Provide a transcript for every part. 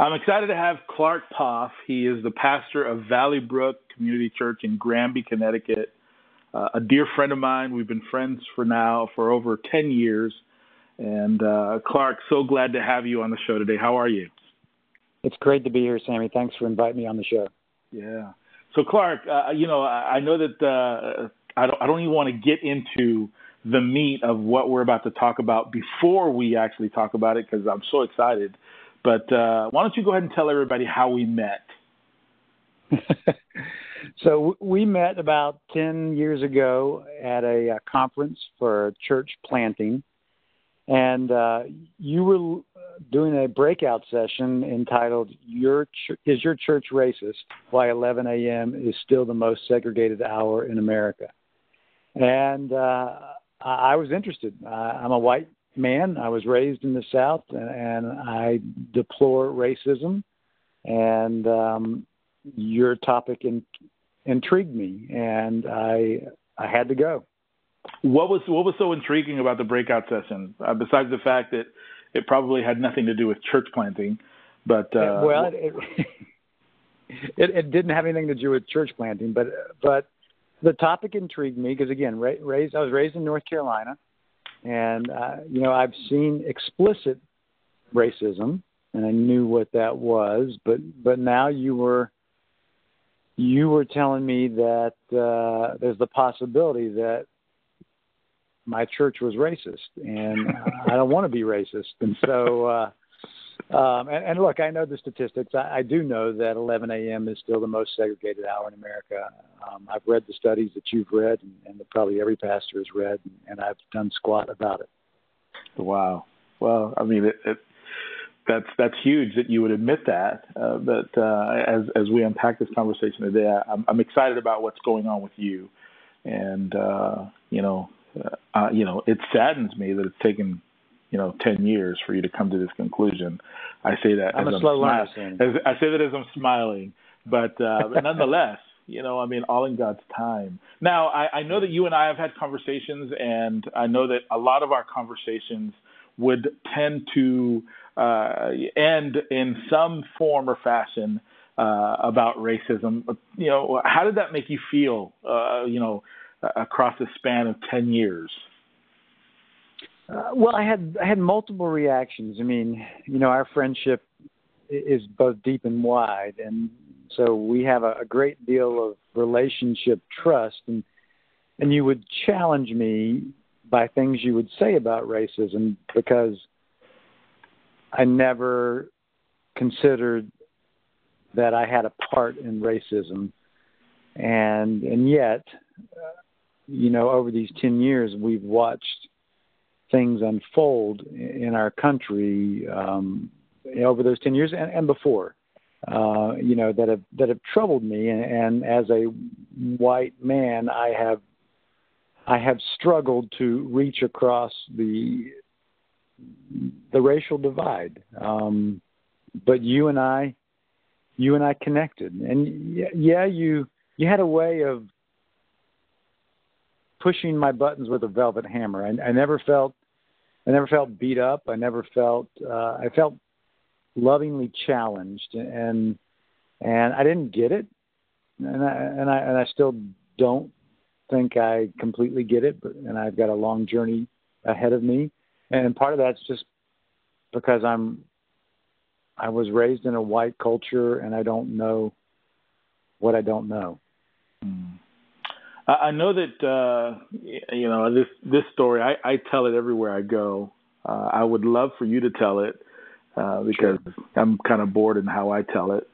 I'm excited to have Clark Poff. He is the pastor of Valley Brook Community Church in Granby, Connecticut. Uh, a dear friend of mine. We've been friends for now for over 10 years. And uh, Clark, so glad to have you on the show today. How are you? It's great to be here, Sammy. Thanks for inviting me on the show. Yeah. So, Clark, uh, you know, I, I know that uh, I, don't, I don't even want to get into the meat of what we're about to talk about before we actually talk about it because I'm so excited. But uh, why don't you go ahead and tell everybody how we met? so we met about 10 years ago at a, a conference for church planting. And uh, you were doing a breakout session entitled "Your Ch- Is Your Church Racist? Why 11 a.m. is Still the Most Segregated Hour in America." And uh, I was interested. I'm a white man. I was raised in the South, and I deplore racism. And um, your topic in, intrigued me, and I I had to go. What was what was so intriguing about the breakout session? Uh, besides the fact that it probably had nothing to do with church planting, but uh, well, it, it, it didn't have anything to do with church planting, but but the topic intrigued me because again, raised I was raised in North Carolina and, uh, you know, I've seen explicit racism and I knew what that was, but, but now you were, you were telling me that uh, there's the possibility that my church was racist and I don't want to be racist. And so, uh, um, and, and, look, I know the statistics. I, I, do know that 11 a.m. is still the most segregated hour in America. Um, I've read the studies that you've read, and, and probably every pastor has read, and, and, I've done squat about it. Wow. Well, I mean, it, it, that's that's huge that you would admit that. Uh, but uh, as as we unpack this conversation today, I, I'm, I'm excited about what's going on with you, and uh, you know, uh, you know, it saddens me that it's taken you know, 10 years for you to come to this conclusion. I say that I'm as a I'm slow learner. As, I say that as I'm smiling, but, uh, but nonetheless, you know, I mean, all in God's time. Now, I, I know that you and I have had conversations, and I know that a lot of our conversations would tend to uh, end in some form or fashion uh, about racism. You know, how did that make you feel? Uh, you know, across the span of ten years. Uh, well, I had I had multiple reactions. I mean, you know, our friendship is both deep and wide, and so we have a, a great deal of relationship trust. And and you would challenge me by things you would say about racism because I never considered that I had a part in racism, and and yet, uh, you know, over these ten years, we've watched things unfold in our country um, over those 10 years and, and before, uh, you know, that have, that have troubled me. And, and as a white man, I have, I have struggled to reach across the, the racial divide. Um, but you and I, you and I connected and yeah, you, you had a way of pushing my buttons with a velvet hammer. I, I never felt I never felt beat up. I never felt uh, I felt lovingly challenged, and and I didn't get it, and I and I and I still don't think I completely get it, but and I've got a long journey ahead of me, and part of that's just because I'm I was raised in a white culture, and I don't know what I don't know. Mm. I know that uh, you know this this story. I, I tell it everywhere I go. Uh, I would love for you to tell it uh, because sure. I'm kind of bored in how I tell it.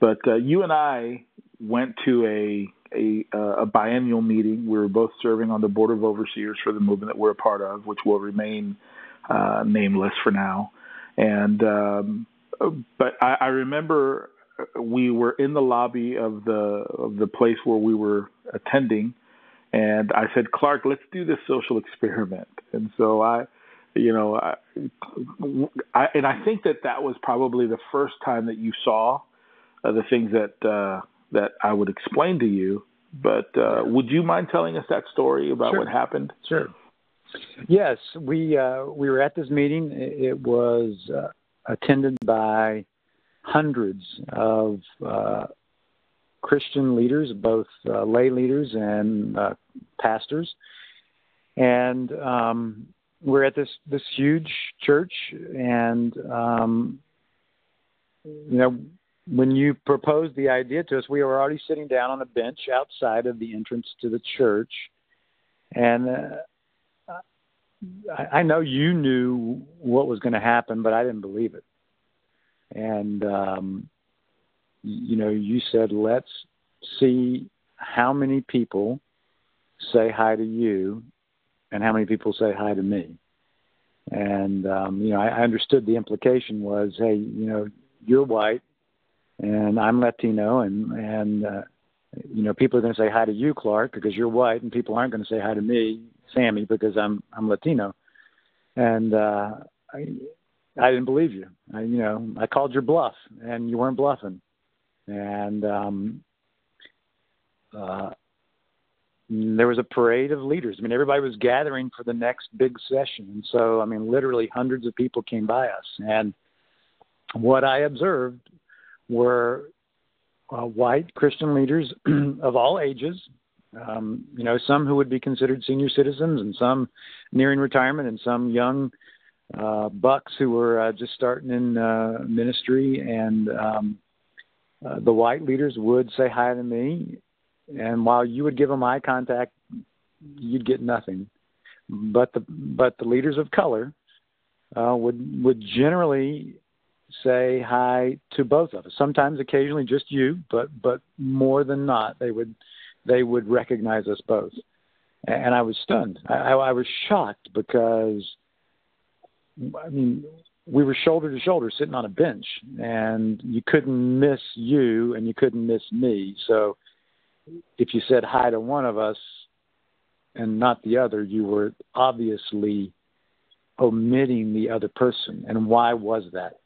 But uh, you and I went to a a, uh, a biennial meeting. We were both serving on the board of overseers for the movement that we're a part of, which will remain uh, nameless for now. And um, but I, I remember we were in the lobby of the of the place where we were attending and I said, Clark, let's do this social experiment. And so I, you know, I, I and I think that that was probably the first time that you saw uh, the things that uh, that I would explain to you. But uh, would you mind telling us that story about sure. what happened? Sure. Yes, we uh, we were at this meeting. It was uh, attended by hundreds of uh, Christian leaders, both uh, lay leaders and uh, pastors, and um, we're at this this huge church, and um, you know when you proposed the idea to us, we were already sitting down on a bench outside of the entrance to the church, and uh, I, I know you knew what was going to happen, but I didn't believe it. And um, you know, you said, "Let's see how many people say hi to you, and how many people say hi to me." And um, you know, I, I understood the implication was, "Hey, you know, you're white." and I'm Latino, and and uh, you know people are going to say hi to you, Clark, because you're white, and people aren't going to say hi to me, Sammy, because I'm I'm Latino, and uh, I I didn't believe you. I you know I called your bluff, and you weren't bluffing, and um, uh, there was a parade of leaders. I mean, everybody was gathering for the next big session, and so I mean, literally hundreds of people came by us, and what I observed were uh, white Christian leaders of all ages. Um, you know, some who would be considered senior citizens, and some nearing retirement, and some young uh, bucks who were uh, just starting in uh, ministry. And um, uh, the white leaders would say hi to me, and while you would give them eye contact, you'd get nothing. But the but the leaders of color uh, would would generally say hi to both of us. Sometimes, occasionally, just you, but but more than not, they would they would recognize us both. And I was stunned. I, I was shocked because, I mean, we were shoulder to shoulder sitting on a bench, and you couldn't miss you, and you couldn't miss me. So, if you said hi to one of us and not the other, you were obviously omitting the other person. And why was that?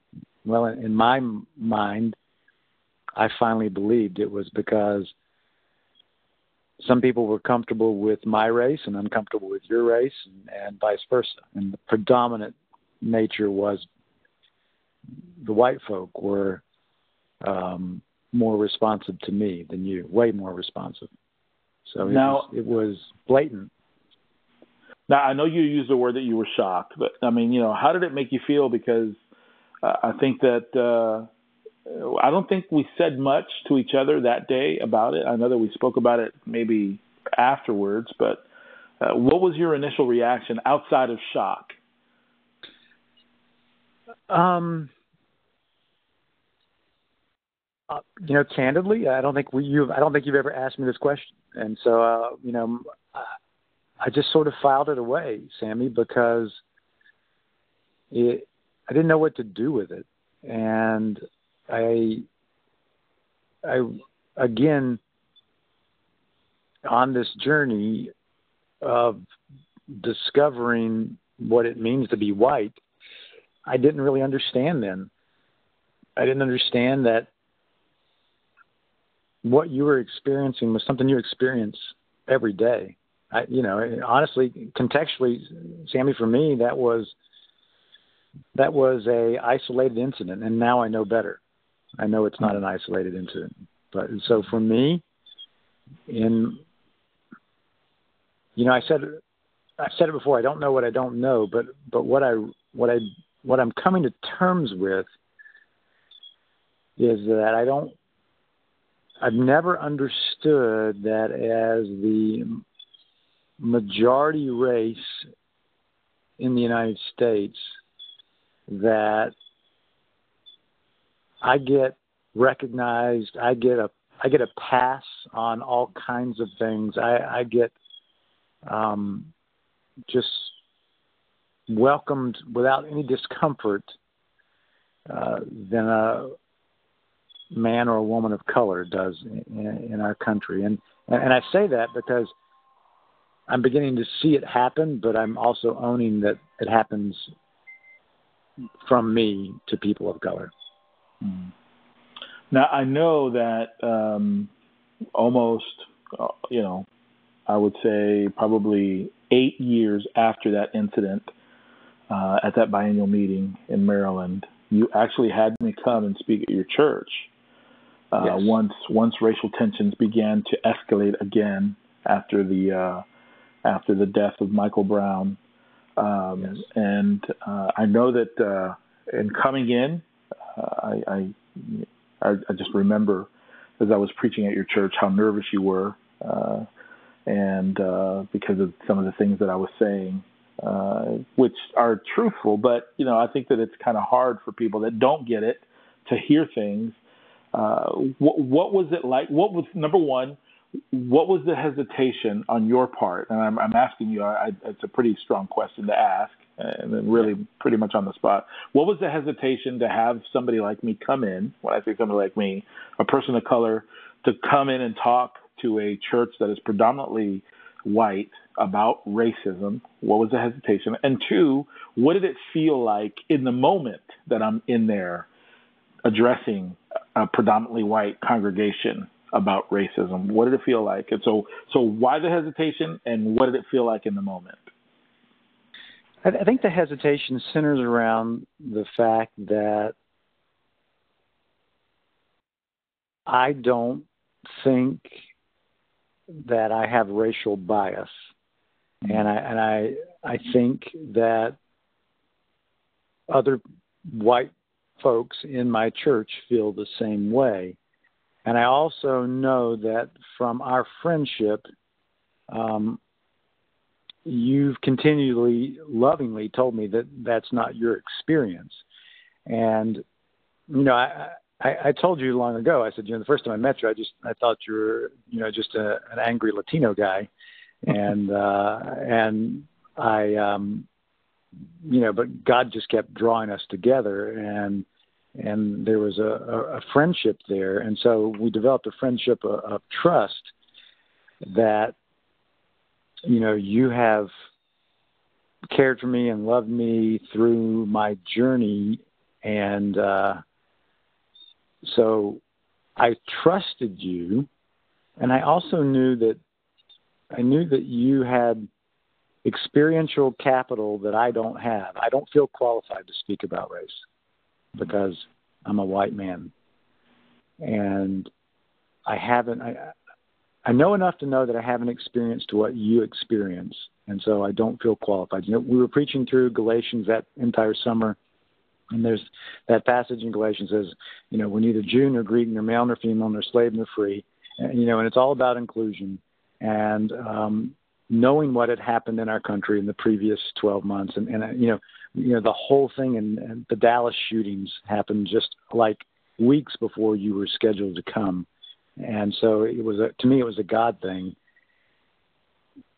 Well, in my mind, I finally believed it was because some people were comfortable with my race and uncomfortable with your race, and, and vice versa. And the predominant nature was the white folk were um, more responsive to me than you, way more responsive. So it, now, was, it was blatant. Now I know you used the word that you were shocked, but I mean, you know, how did it make you feel? Because I think that uh, I don't think we said much to each other that day about it. I know that we spoke about it maybe afterwards, but uh, what was your initial reaction outside of shock? Um, uh, you know, candidly, I don't think we, you. I don't think you've ever asked me this question, and so uh, you know, I just sort of filed it away, Sammy, because it I didn't know what to do with it, and I, I again on this journey of discovering what it means to be white, I didn't really understand then. I didn't understand that what you were experiencing was something you experience every day. I, you know, honestly, contextually, Sammy, for me, that was that was a isolated incident, and now I know better. I know it's not an isolated incident, but so for me, in you know, I said I've said it before. I don't know what I don't know, but but what I what I what I'm coming to terms with is that I don't. I've never understood that as the majority race in the United States that I get recognized. I get a I get a pass on all kinds of things. I, I get um, just welcomed without any discomfort uh, than a man or a woman of color does in, in our country. And and I say that because I'm beginning to see it happen, but I'm also owning that it happens from me to people of color. Hmm. Now I know that um, almost, uh, you know, I would say probably eight years after that incident uh, at that biennial meeting in Maryland, you actually had me come and speak at your church uh, yes. once once racial tensions began to escalate again after the uh, after the death of Michael Brown. Um, yes. And uh, I know that uh, in coming in, uh, I, I, I just remember as I was preaching at your church how nervous you were, uh, and uh, because of some of the things that I was saying, uh, which are truthful, but you know I think that it's kind of hard for people that don't get it to hear things. Uh, what, what was it like? What was number one? what was the hesitation on your part? And I'm, I'm asking you, I, I, it's a pretty strong question to ask, and then really pretty much on the spot. What was the hesitation to have somebody like me come in? When I say somebody like me, a person of color, to come in and talk to a church that is predominantly white about racism? What was the hesitation? And two, what did it feel like in the moment that I'm in there addressing a predominantly white congregation about racism? What did it feel like? And so, so why the hesitation, and what did it feel like in the moment? I think the hesitation centers around the fact that I don't think that I have racial bias, and I and I I think that other white folks in my church feel the same way. And I also know that from our friendship, um, you've continually lovingly told me that that's not your experience. And, you know, I, I, I told you long ago, I said, you know, the first time I met you, I just, I thought you were, you know, just a, an angry Latino guy. and, uh, and I, um, you know, but God just kept drawing us together and, and there was a, a, friendship there, and so we developed a friendship of, of trust that you know you have cared for me and loved me through my journey, and uh, so I trusted you, and I also knew that I knew that you had experiential capital that I don't have. I don't feel qualified to speak about race because I'm a white man, and I haven't. I, I know enough to know that I haven't experienced what you experience, and so I don't feel qualified. You know, we were preaching through Galatians that entire summer, and there's that passage in Galatians says, you know, we're neither Jew nor Greek nor male nor female nor slave nor free, and, you know, and it's all about inclusion. And um, knowing what had happened in our country in the previous 12 months, and, and you know, you know the whole thing and, and the Dallas shootings happened just like weeks before you were scheduled to come, and so it was a, to me it was a God thing,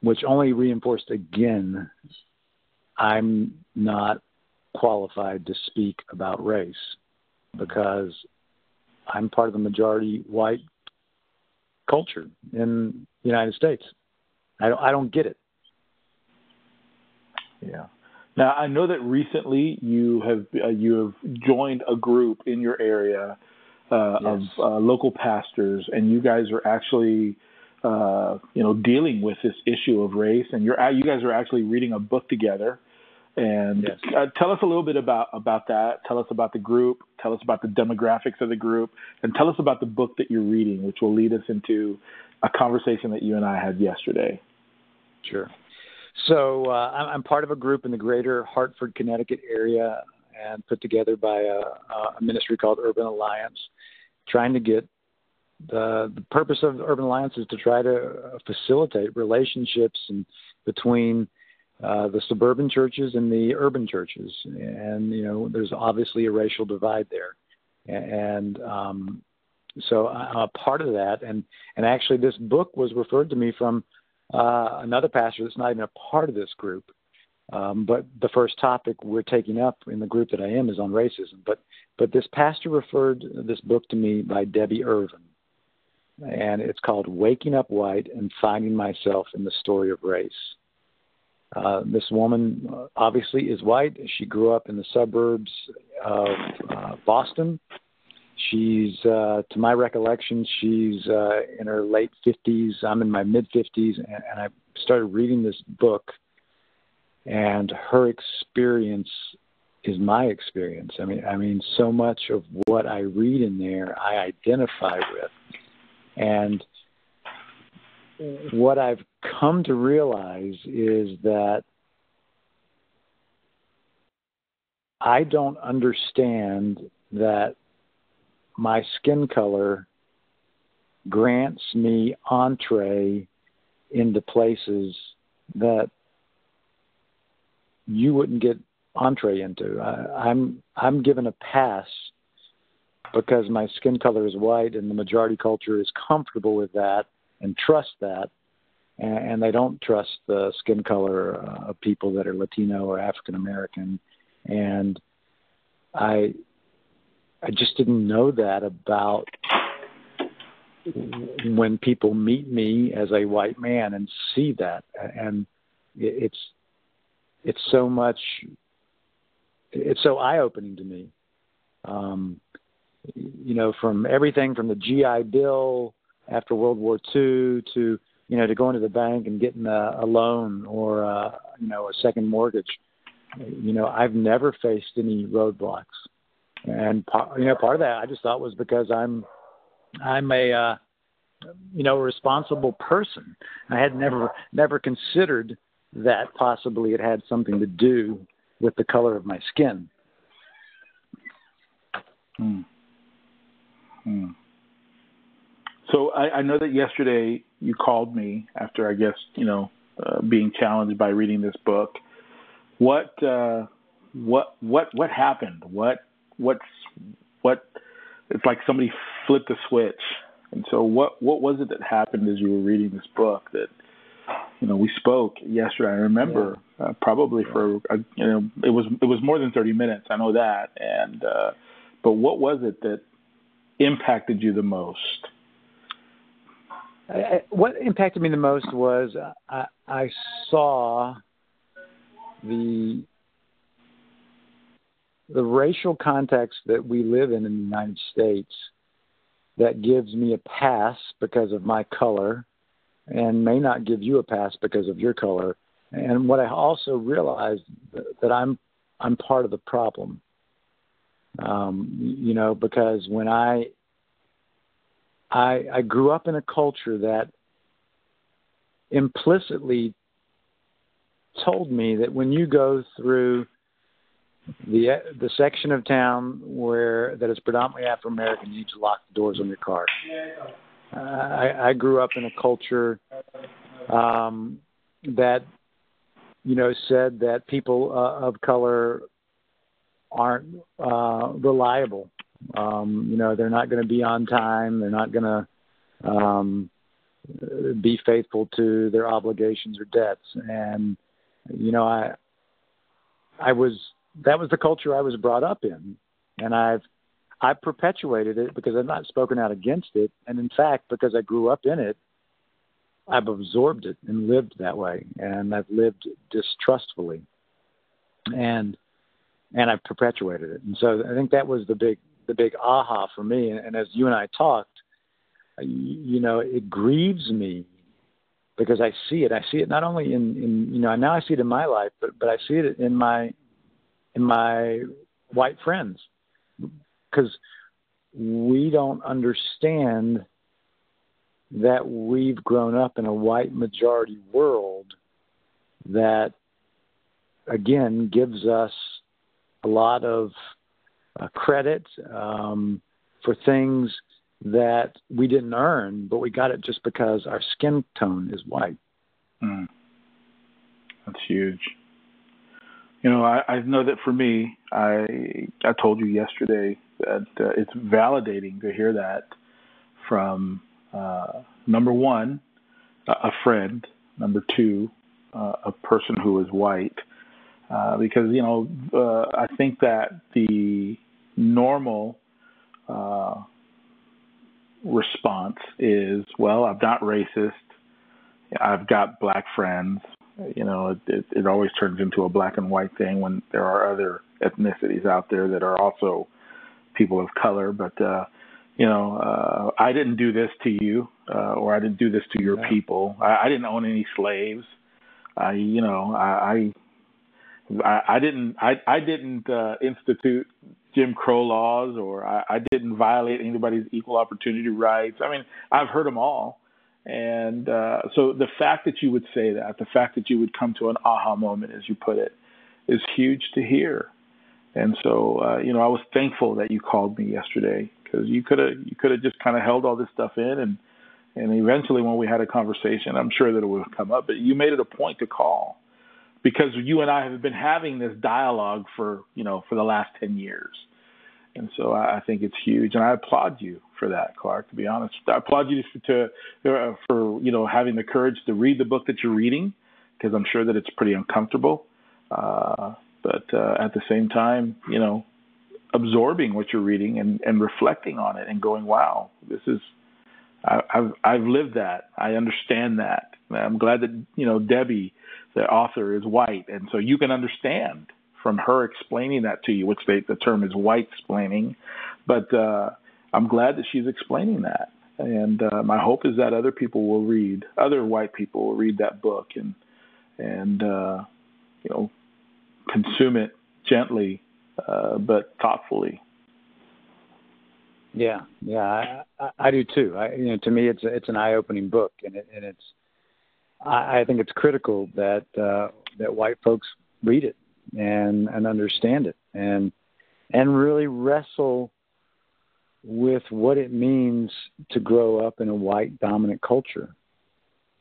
which only reinforced again I'm not qualified to speak about race because I'm part of the majority white culture in the United States. I don't, I don't get it. Yeah. Now I know that recently you have uh, you have joined a group in your area uh, yes. of uh, local pastors, and you guys are actually uh, you know dealing with this issue of race, and you're you guys are actually reading a book together. And yes. Uh, tell us a little bit about about that. Tell us about the group. Tell us about the demographics of the group, and tell us about the book that you're reading, which will lead us into a conversation that you and I had yesterday. Sure. So uh, I'm part of a group in the greater Hartford, Connecticut area, and put together by a, a ministry called Urban Alliance, trying to get the, the purpose of Urban Alliance is to try to uh, facilitate relationships and between uh, the suburban churches and the urban churches, and you know there's obviously a racial divide there, and um, so I'm a part of that. And and actually, this book was referred to me from uh, another pastor that's not even a part of this group. Um, but the first topic we're taking up in the group that I am is on racism. But but this pastor referred this book to me by Debby Irving, and it's called "Waking Up White and Finding Myself in the Story of Race." Uh, this woman uh, obviously is white. She grew up in the suburbs of uh, Boston, She's, uh, to my recollection, she's uh, in her late 50s. I'm in my mid 50s, and, and I started reading this book, and her experience is my experience. I mean, I mean, so much of what I read in there, I identify with, and what I've come to realize is that I don't understand that my skin color grants me entree into places that you wouldn't get entree into. I, I'm I'm given a pass because my skin color is white and the majority culture is comfortable with that and trust that, and, and they don't trust the skin color uh, of people that are Latino or African American, and I I just didn't know that about when people meet me as a white man and see that. And it's it's so much it's so eye opening to me. Um you know from everything from the GI Bill after World War II to you know to going to the bank and getting a, a loan or a, you know a second mortgage you know I've never faced any roadblocks and you know part of that I just thought was because I'm I'm a uh, you know responsible person. I had never never considered that possibly it had something to do with the color of my skin. Hmm. Hmm. So I, I know that yesterday you called me after I guess you know uh, being challenged by reading this book. What uh, what what what happened? What what's what? It's like somebody flipped a switch and so, what what was it that happened as you were reading this book that you know we spoke yesterday? I remember yeah. uh, probably for uh, you know it was it was more than thirty minutes. I know that. And uh, but what was it that impacted you the most? I, what impacted me the most was I, I saw the the racial context that we live in in the United States that gives me a pass because of my color and may not give you a pass because of your color. And what I also realized that I'm I'm part of the problem. Um, you know, because when I I I grew up in a culture that implicitly told me that when you go through the the section of town where that is predominantly Afro American, you need to lock the doors on your car. Uh, I, I grew up in a culture um, that you know said that people uh, of color aren't uh, reliable. Um, you know, they're not going to be on time. They're not going to um, be faithful to their obligations or debts. And you know, I I was that was the culture I was brought up in, and I've I've perpetuated it because I've not spoken out against it, and in fact, because I grew up in it, I've absorbed it and lived that way, and I've lived distrustfully, and and I've perpetuated it, and so I think that was the big the big aha for me. And, and as you and I talked, you know, it grieves me because I see it. I see it not only in, in you know now I see it in my life, but but I see it in my in my white friends because we don't understand that we've grown up in a white majority world that again gives us a lot of uh, credit um, for things that we didn't earn, but we got it just because our skin tone is white. Mm. That's huge. You know, I, I know that for me, I I told you yesterday that uh, it's validating to hear that from uh, number one, a friend, number two, uh, a person who is white, uh, because you know uh, I think that the normal uh, response is, well, I'm not racist. I've got black friends. You know, it, it, it always turns into a black and white thing when there are other ethnicities out there that are also people of color. But uh, you know, uh, I didn't do this to you, uh, or I didn't do this to your people. I, I didn't own any slaves. I, you know, I, I I, I didn't I, I didn't uh, institute Jim Crow laws or I, I didn't violate anybody's equal opportunity rights. I mean, I've heard them all. And uh, so the fact that you would say that, the fact that you would come to an aha moment, as you put it, is huge to hear. And so, uh, you know, I was thankful that you called me yesterday because you could have you could have just kind of held all this stuff in and and eventually when we had a conversation, I'm sure that it would have come up. But you made it a point to call because you and I have been having this dialogue for you know for the last ten years, and so I, think it's huge, and I applaud you for that, Clark. To be honest, I applaud you to, to uh, for you know having the courage to read the book that you're reading, because I'm sure that it's pretty uncomfortable, uh, but uh, at the same time, you know, absorbing what you're reading and, and reflecting on it and going, wow, this is I, I've I've lived that. I understand that. I'm glad that you know Debby the author is white, and so you can understand from her explaining that to you, which they, the term is white explaining. But uh, I'm glad that she's explaining that, and uh, my hope is that other people will read, other white people will read that book and and uh, you know consume it gently uh, but thoughtfully. Yeah, yeah, I, I, do too. I, you know, to me, it's it's an eye-opening book, and it, and it's I, I think it's critical that uh, that white folks read it and and understand it and and really wrestle with what it means to grow up in a white dominant culture.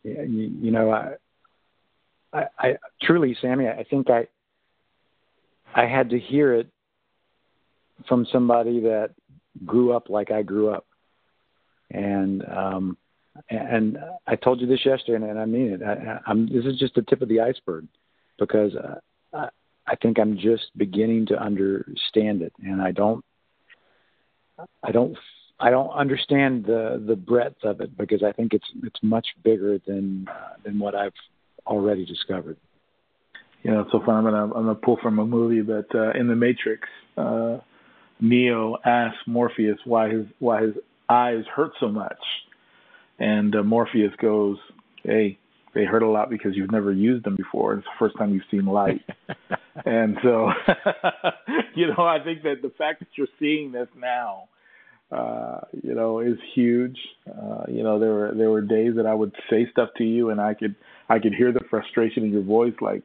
You, you know, I, I, I truly, Sammy, I think I I had to hear it from somebody that grew up like I grew up, and um, and I told you this yesterday, and I mean it. I, I'm, this is just the tip of the iceberg because uh, I, I think I'm just beginning to understand it, and I don't, I don't, I don't understand the the breadth of it because I think it's it's much bigger than uh, than what I've already discovered. You know, so far I'm gonna I'm gonna pull from a movie, but uh, in the Matrix, uh, Neo asks Morpheus why his why his eyes hurt so much and uh, Morpheus goes, "Hey, they hurt a lot because you've never used them before. It's the first time you've seen light." and so, you know, I think that the fact that you're seeing this now, uh, you know, is huge. Uh, you know, there were there were days that I would say stuff to you, and I could I could hear the frustration in your voice, like,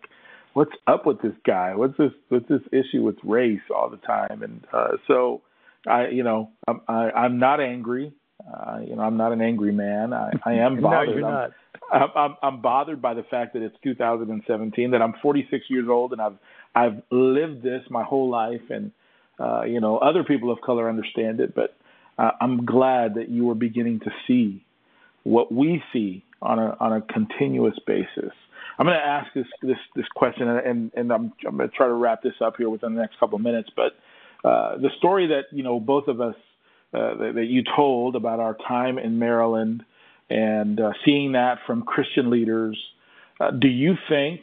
"What's up with this guy? What's this what's this issue with race all the time?" And uh, so, I you know, I'm I, I'm not angry. Uh, you know, I'm not an angry man. I, I am bothered. no, you're not. I'm, I'm, I'm bothered by the fact that it's 2017, that I'm 46 years old, and I've I've lived this my whole life, and uh, you know, other people of color understand it, but uh, I'm glad that you are beginning to see what we see on a on a continuous basis. I'm going to ask this this this question, and and I'm I'm going to try to wrap this up here within the next couple of minutes. But uh, the story that you know both of us uh, that, that, you told about our time in Maryland and uh, seeing that from Christian leaders. Uh, do you think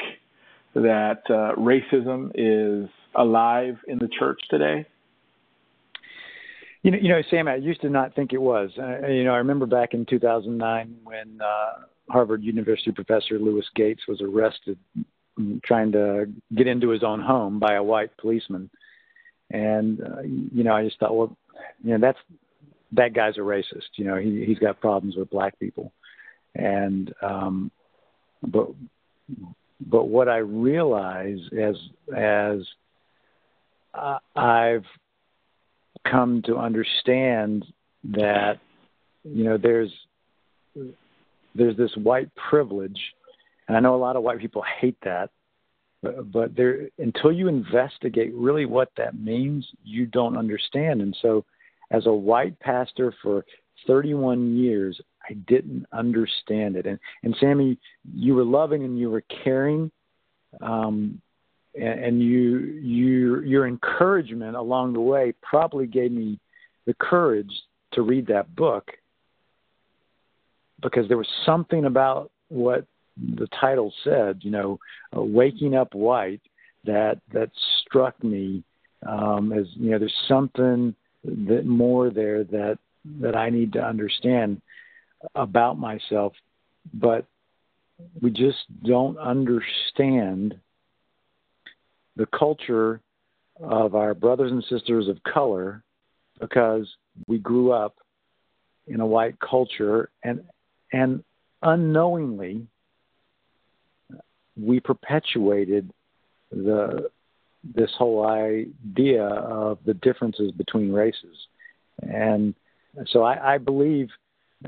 that uh, racism is alive in the church today? You know, you know, Sam, I used to not think it was. Uh, you know, I remember back in 2009 when Harvard University professor Louis Gates was arrested trying to get into his own home by a white policeman. And uh, you know, I just thought, well, you know that's that guy's a racist. You know, he he's got problems with black people, and um, but but what I realize as as I've come to understand that you know there's there's this white privilege, and I know a lot of white people hate that, but, but there until you investigate really what that means, you don't understand, and so as a white pastor for 31 years, I didn't understand it. And and Sammy, you were loving and you were caring, um, and, and you you your encouragement along the way probably gave me the courage to read that book because there was something about what the title said, you know, uh, waking up white, that that struck me um, as you know, there's something that more there that that I need to understand about myself, but we just don't understand the culture of our brothers and sisters of color because we grew up in a white culture and and unknowingly we perpetuated the this whole idea of the differences between races. And so I, I believe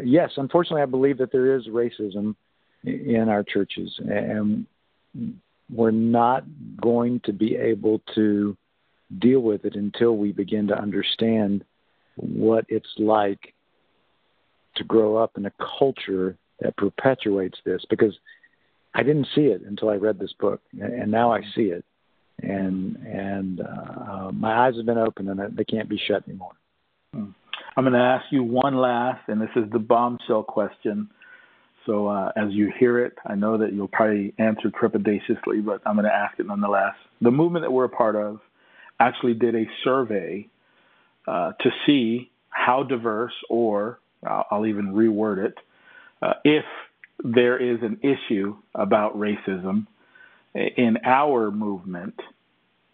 yes unfortunately i believe that there is racism in our churches. And we're not going to be able to deal with it until we begin to understand what it's like to grow up in a culture that perpetuates this. Because I didn't see it until I read this book and now I see it and and uh, my eyes have been opened and they can't be shut anymore. Hmm. I'm going to ask you one last and this is the bombshell question. So uh, as you hear it, I know that you'll probably answer trepidatiously, but I'm going to ask it nonetheless. The movement that we're a part of actually did a survey uh, to see how diverse, or I'll, I'll even reword it, uh, if there is an issue about racism in our movement.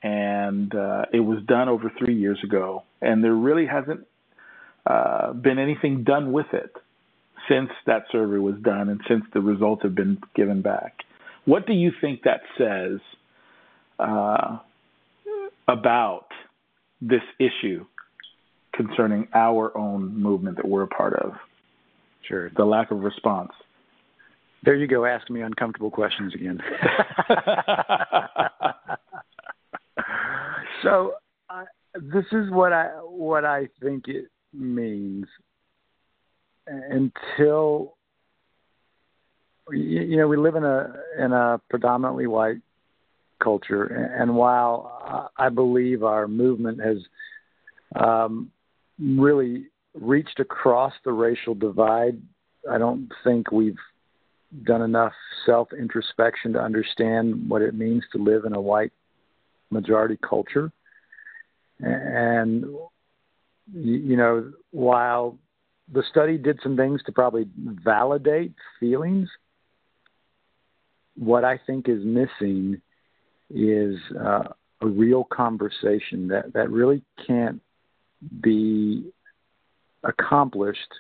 And uh, it was done over three years ago, and there really hasn't uh, been anything done with it since that survey was done and since the results have been given back. What do you think that says uh, about this issue concerning our own movement that we're a part of? Sure. The lack of response. There you go, asking me uncomfortable questions again. so, uh, this is what I what I think it means until you know we live in a in a predominantly white culture and while I believe our movement has um, really reached across the racial divide I don't think we've done enough self introspection to understand what it means to live in a white majority culture and you know while the study did some things to probably validate feelings. What I think is missing is uh, a real conversation that, that really can't be accomplished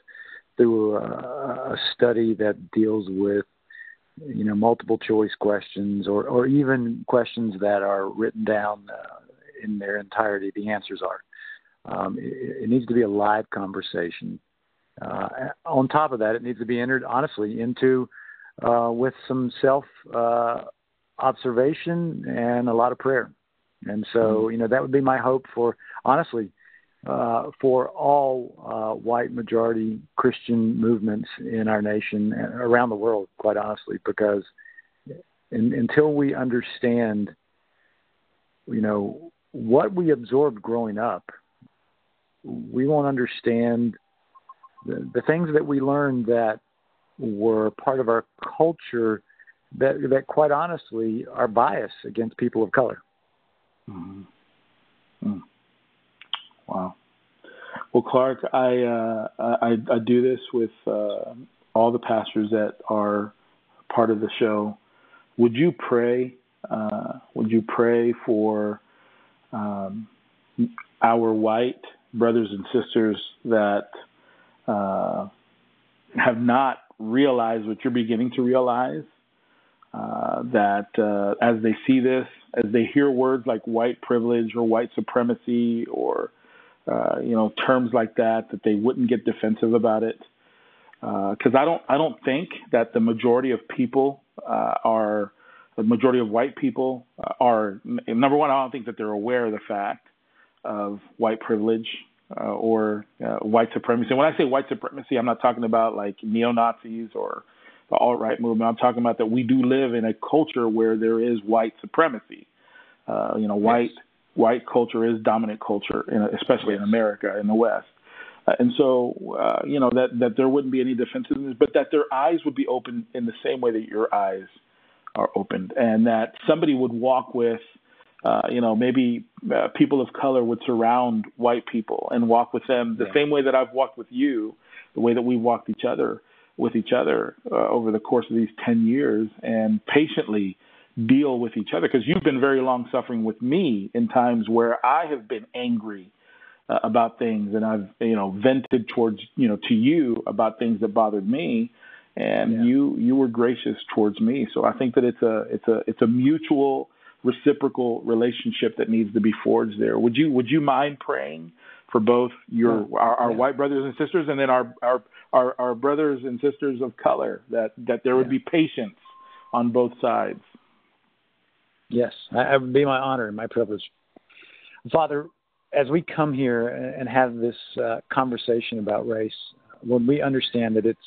through a, a study that deals with you know multiple choice questions or, or even questions that are written down uh, in their entirety the answers are um, it, it, needs to be a live conversation uh, on top of that, it needs to be entered honestly into uh, with some self uh, observation and a lot of prayer. And so, mm-hmm. you know, that would be my hope for honestly uh, for all uh, white majority Christian movements in our nation and around the world, quite honestly, because in, until we understand, you know, what we absorbed growing up, we won't understand the, the things that we learned that were part of our culture that that quite honestly are bias against people of color. Mm-hmm. Mm. Wow. Well, Clark, I, uh, I, I do this with uh, all the pastors that are part of the show. Would you pray? Uh, would you pray for um, our white brothers and sisters that uh, have not realized what you're beginning to realize. Uh, that uh, as they see this, as they hear words like white privilege or white supremacy or uh, you know terms like that, that they wouldn't get defensive about it. Because uh, I don't, I don't think that the majority of people uh, are, the majority of white people are. Number one, I don't think that they're aware of the fact of white privilege uh, or uh, white supremacy. And when I say white supremacy, I'm not talking about like neo Nazis or the alt right movement. I'm talking about that we do live in a culture where there is white supremacy. Uh, you know, white yes. White culture is dominant culture, in, especially in America, in the West. Uh, and so, uh, you know, that, that there wouldn't be any defensiveness, but that their eyes would be open in the same way that your eyes are opened, and that somebody would walk with uh, you know, maybe uh, people of color would surround white people and walk with them the yeah. same way that I've walked with you, the way that we walked each other with each other uh, over the course of these 10 years and patiently deal with each other because you've been very long suffering with me in times where I have been angry uh, about things and I've you know vented towards you know to you about things that bothered me and yeah. you you were gracious towards me so I think that it's a it's a it's a mutual reciprocal relationship that needs to be forged there would you would you mind praying for both your yeah. our, our yeah. white brothers and sisters and then our, our our our brothers and sisters of color that that there would be patience on both sides Yes, it would be my honor and my privilege. Father, as we come here and have this uh, conversation about race, when we understand that it's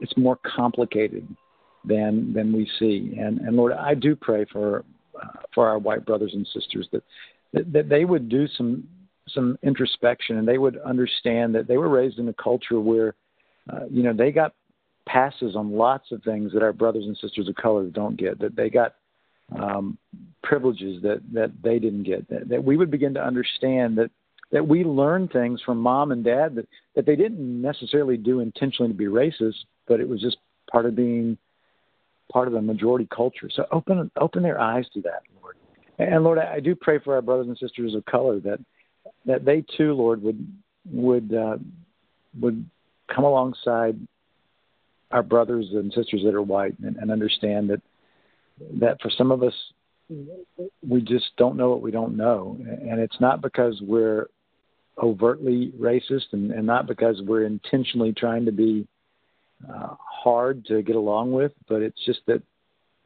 it's more complicated than than we see, and and Lord, I do pray for uh, for our white brothers and sisters that, that that they would do some some introspection and they would understand that they were raised in a culture where uh, you know they got passes on lots of things that our brothers and sisters of color don't get that they got um, privileges that that they didn't get. That, that we would begin to understand that that we learn things from mom and dad that that they didn't necessarily do intentionally to be racist, but it was just part of being part of the majority culture. So open open their eyes to that, Lord. And Lord, I, do pray for our brothers and sisters of color that that they too, Lord, would would uh, would come alongside our brothers and sisters that are white and, and understand that that for some of us, we just don't know what we don't know. And it's not because we're overtly racist and, and not because we're intentionally trying to be uh, hard to get along with, but it's just that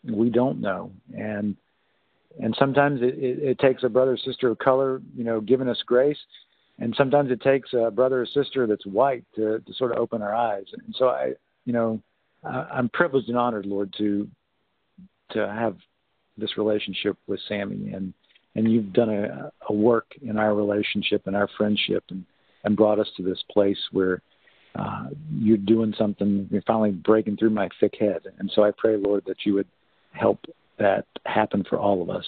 we don't know. And and sometimes it, it, it takes a brother or sister of color, you know, giving us grace, and sometimes it takes a brother or sister that's white to, to sort of open our eyes. And so I, you know, I'm privileged and honored, Lord, to to have this relationship with Sammy, and and you've done a, a work in our relationship and our friendship, and and brought us to this place where uh, you're doing something. You're finally breaking through my thick head, and so I pray, Lord, that you would help that happen for all of us.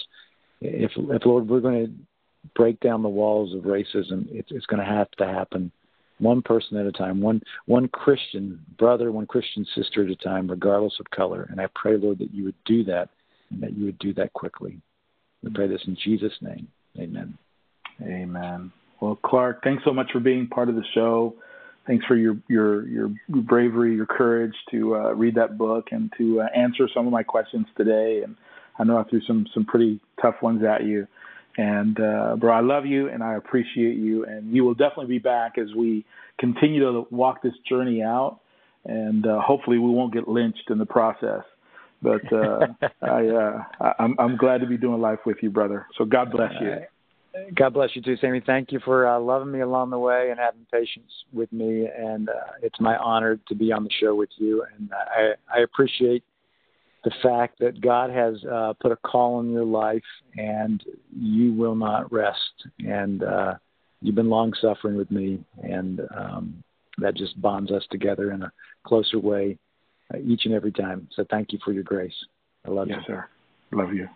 If, if Lord, we're going to break down the walls of racism, it's, it's going to have to happen one person at a time, one one Christian brother, one Christian sister at a time, regardless of color. And I pray, Lord, that you would do that and that you would do that quickly. We pray this in Jesus' name. Amen. Amen. Well, Clark, thanks so much for being part of the show. Thanks for your your your bravery, your courage to uh, read that book and to uh, answer some of my questions today. And I know I threw some some pretty tough ones at you. And uh, bro, I love you and I appreciate you. And you will definitely be back as we continue to walk this journey out. And uh, hopefully, we won't get lynched in the process. But uh, I, uh, I'm, I'm glad to be doing life with you, brother. So God bless you. God bless you too, Sammy. Thank you for uh, loving me along the way and having patience with me. And uh, it's my honor to be on the show with you. And I, I appreciate the fact that God has uh, put a call in your life and you will not rest. And uh, you've been long suffering with me, and um, that just bonds us together in a closer way uh, each and every time. So thank you for your grace. I love yes, you. Yes, sir. Love you.